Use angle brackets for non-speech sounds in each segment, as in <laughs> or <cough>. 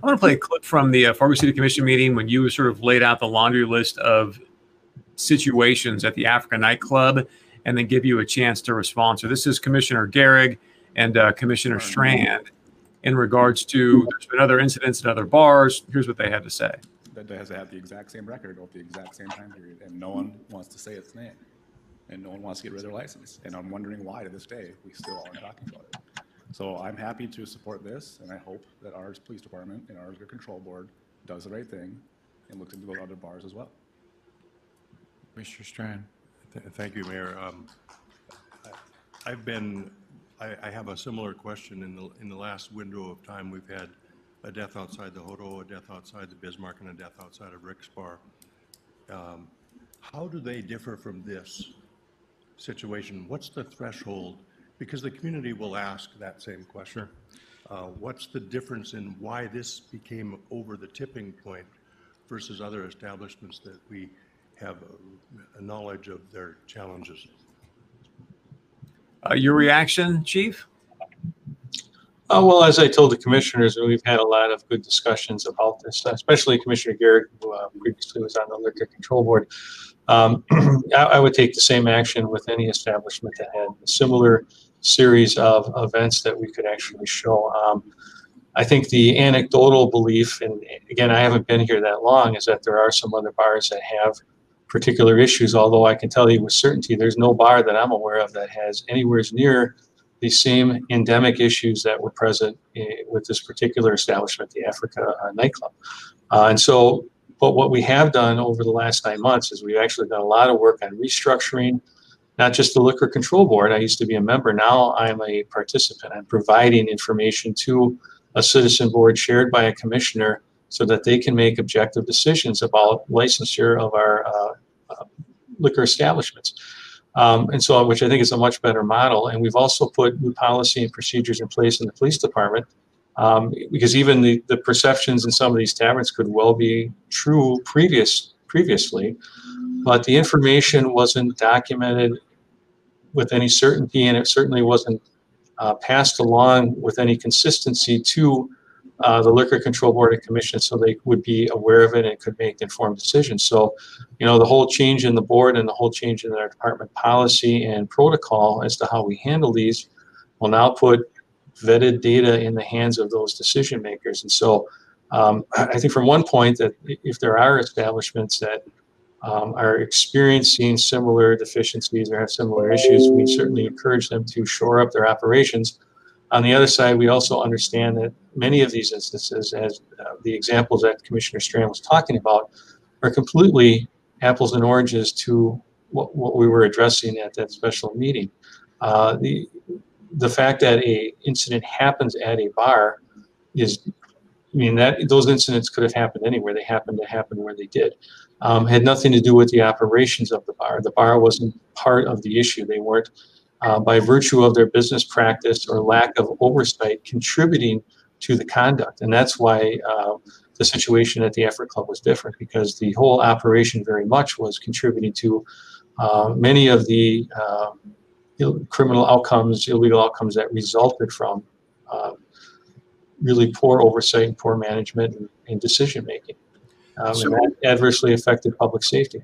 I want to play a clip from the uh, Fargo City Commission meeting when you sort of laid out the laundry list of situations at the Africa nightclub and then give you a chance to respond. So this is Commissioner Gehrig and uh, Commissioner Strand in regards to there's been other incidents at other bars. Here's what they had to say. that has to have the exact same record over the exact same time period, and no one wants to say its name. And no one wants to get rid of their license. And I'm wondering why to this day, we still aren't talking about it. So I'm happy to support this, and I hope that our police department and our liquor control board does the right thing and looks into those other bars as well. Mr. Strand. Th- Thank you, Mayor. Um, I- I've been, I, I have a similar question. In the, in the last window of time, we've had a death outside the HoDo, a death outside the Bismarck, and a death outside of Rick's Bar. Um, How do they differ from this situation? What's the threshold? Because the community will ask that same question. Uh, What's the difference in why this became over the tipping point versus other establishments that we have a- a knowledge of their challenges? Uh, your reaction, Chief? Uh, well, as I told the commissioners, we've had a lot of good discussions about this, especially Commissioner Gehrig, who uh, previously was on the Liquor Control Board. Um, <clears throat> I, I would take the same action with any establishment that had a similar series of events that we could actually show. Um, I think the anecdotal belief, and again, I haven't been here that long, is that there are some other bars that have particular issues, although I can tell you with certainty, there's no bar that I'm aware of that has anywhere near the same endemic issues that were present eh, with this particular establishment, the Africa uh, nightclub. Uh, and so, but what we have done over the last nine months is we've actually done a lot of work on restructuring, not just the liquor control board. I used to be a member. Now I'm a participant. I'm providing information to a citizen board shared by a commissioner so that they can make objective decisions about licensure of our uh, uh, liquor establishments. Um, and so, which I think is a much better model. And we've also put new policy and procedures in place in the police department um, because even the, the perceptions in some of these taverns could well be true previous previously, but the information wasn't documented with any certainty, and it certainly wasn't uh, passed along with any consistency to uh, the Liquor Control Board and Commission so they would be aware of it and could make informed decisions. So, you know, the whole change in the board and the whole change in our department policy and protocol as to how we handle these will now put vetted data in the hands of those decision makers. And so, um, I I think from one point that if there are establishments that um, are experiencing similar deficiencies or have similar issues, we certainly encourage them to shore up their operations. On the other side, we also understand that many of these instances, as uh, the examples that Commissioner Strand was talking about, are completely apples and oranges to what, what we were addressing at that special meeting. Uh, the the fact that a incident happens at a bar is, I mean, that those incidents could have happened anywhere. They happened to happen where they did. Um, had nothing to do with the operations of the bar. The bar wasn't part of the issue. They weren't uh, by virtue of their business practice or lack of oversight contributing to the conduct. And that's why uh, the situation at the Effort Club was different because the whole operation very much was contributing to uh, many of the um, ill- criminal outcomes, illegal outcomes that resulted from uh, really poor oversight and poor management and, and decision making. Um, So- and that adversely affected public safety.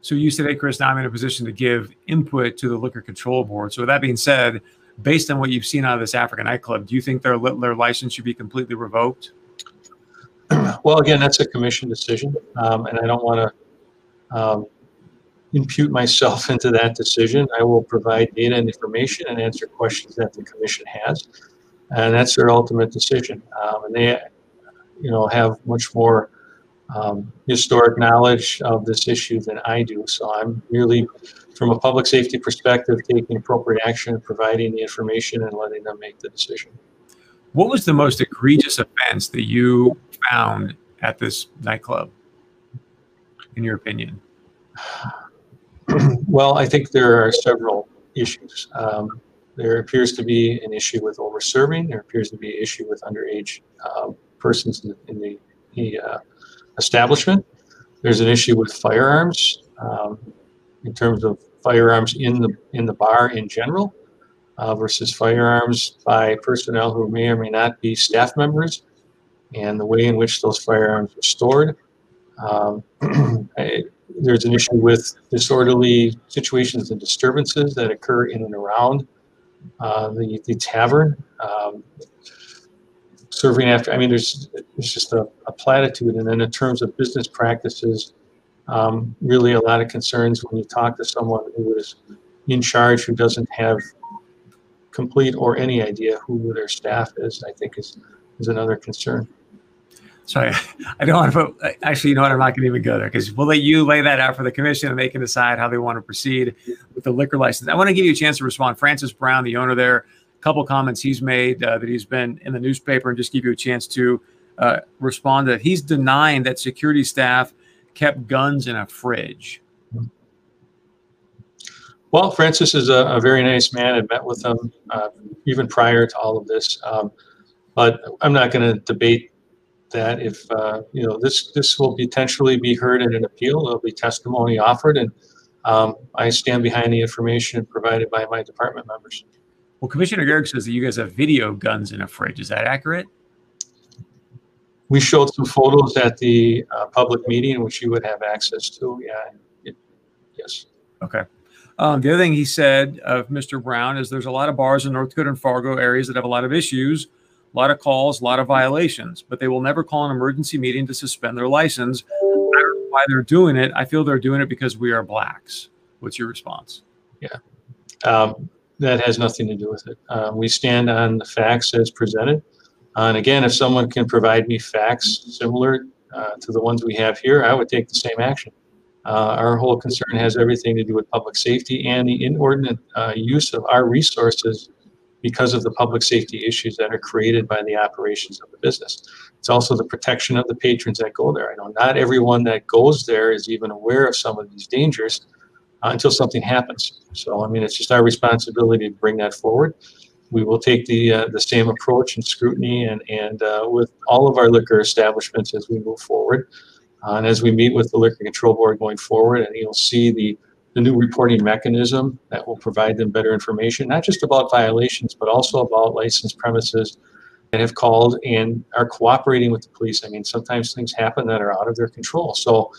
So you said, hey, Chris, now I'm in a position to give input to the liquor control board. So with that being said, based on what you've seen out of this African nightclub, do you think their their license should be completely revoked? <clears throat> Well, again, that's a commission decision, um, and I don't want to um, impute myself <laughs> into that decision. I will provide data and information and answer questions that the commission has, and that's their ultimate decision. Um, and they, you know, have much more um, historic knowledge of this issue than I do. So I'm really, from a public safety perspective, taking appropriate action, and providing the information, and letting them make the decision. What was the most egregious offense that you found at this nightclub, in your opinion? <clears throat> Well, I think there are several issues. Um, there appears to be an issue with over-serving. There appears to be an issue with underage uh, persons in the, in the uh, establishment. There's an issue with firearms um, in terms of firearms in the in the bar in general uh, versus firearms by personnel who may or may not be staff members. and the way in which those firearms are stored. Um, <clears throat> I- there's an issue with disorderly situations and disturbances that occur in and around uh, the, the tavern. Um, serving after, I mean, there's, it's just a, a platitude. And then in terms of business practices, um, really a lot of concerns when you talk to someone who is in charge who doesn't have complete or any idea who their staff is, I think is, is another concern. Sorry, <laughs> I don't want to put, actually, you know what? I'm not going to even go there because we'll let you lay that out for the commission and they can decide how they want to proceed with the liquor license. I want to give you a chance to respond. Francis Brown, the owner there, couple comments he's made uh, that he's been in the newspaper and just give you a chance to uh, respond to. He's denying that security staff kept guns in a fridge. Well, Francis is a, a very nice man. I've met with him uh, even prior to all of this. Um, but I'm not going to debate that. If uh, you know this, this will potentially be heard in an appeal. There'll be testimony offered, and um, I stand behind the information provided by my department members. Well, Commissioner Gehrig says that you guys have video guns in a fridge. Is that accurate? We showed some photos at the uh, public meeting, which you would have access to. Yeah, it, yes. Okay. Um, the other thing he said of Mr. Brown is there's a lot of bars in North Dakota and Fargo areas that have a lot of issues, a lot of calls, a lot of violations, but they will never call an emergency meeting to suspend their license. I don't know why they're doing it. I feel they're doing it because we are blacks. What's your response? Yeah. Um, that has nothing to do with it. Uh, we stand on the facts as presented. Uh, and again, if someone can provide me facts similar uh, to the ones we have here, I would take the same action. Uh, our whole concern has everything to do with public safety and the inordinate uh, use of our resources because of the public safety issues that are created by the operations of the business. It's also the protection of the patrons that go there. I know not everyone that goes there is even aware of some of these dangers uh, until something happens. So, I mean, it's just our responsibility to bring that forward. We will take the uh, the same approach and scrutiny and and uh, with all of our liquor establishments as we move forward, uh, and as we meet with the liquor control board going forward, and you'll see the the new reporting mechanism that will provide them better information, not just about violations, but also about licensed premises that have called and are cooperating with the police. I mean, sometimes things happen that are out of their control. So,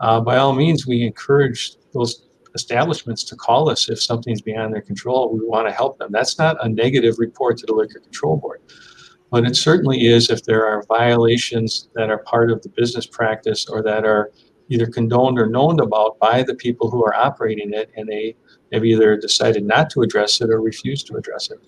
uh, by all means, we encourage those establishments to call us if something's beyond their control. We want to help them. That's not a negative report to the Liquor Control Board. But it certainly is if there are violations that are part of the business practice or that are either condoned or known about by the people who are operating it and they have either decided not to address it or refused to address it.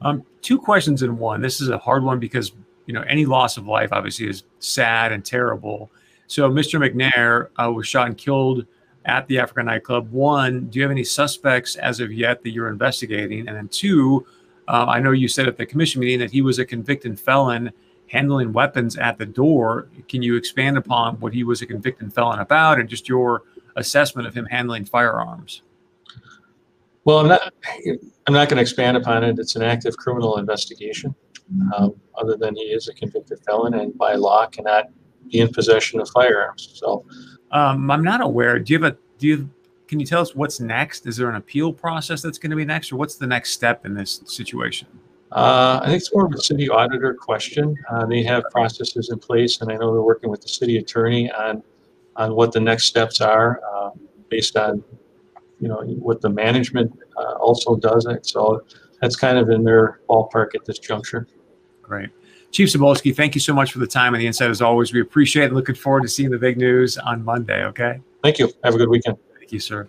Um, two questions in one. This is a hard one because you know any loss of life obviously is sad and terrible. So Mr. McNair uh, was shot and killed at the African nightclub. One, do you have any suspects as of yet that you're investigating? And then two, uh, I know you said at the commission meeting that he was a convicted felon handling weapons at the door. Can you expand upon what he was a convicted felon about and just your assessment of him handling firearms? Well, I'm not. I'm not going to expand upon it. It's an active criminal investigation. Um, other than he is a convicted felon and by law cannot be in possession of firearms. So Um, I'm not aware. Do you have a do you can you tell us what's next? Is there an appeal process that's going to be next, or what's the next step in this situation? Uh, I think it's more of a city auditor question. Uh, they have processes in place, and I know they're working with the city attorney on on what the next steps are, uh, based on you know what the management uh, also does it. So that's kind of in their ballpark at this juncture. Great. Chief Zibolski, thank you so much for the time and the insight as always. We appreciate it. Looking forward to seeing the big news on Monday. Okay. Thank you. Have a good weekend. Thank you, sir.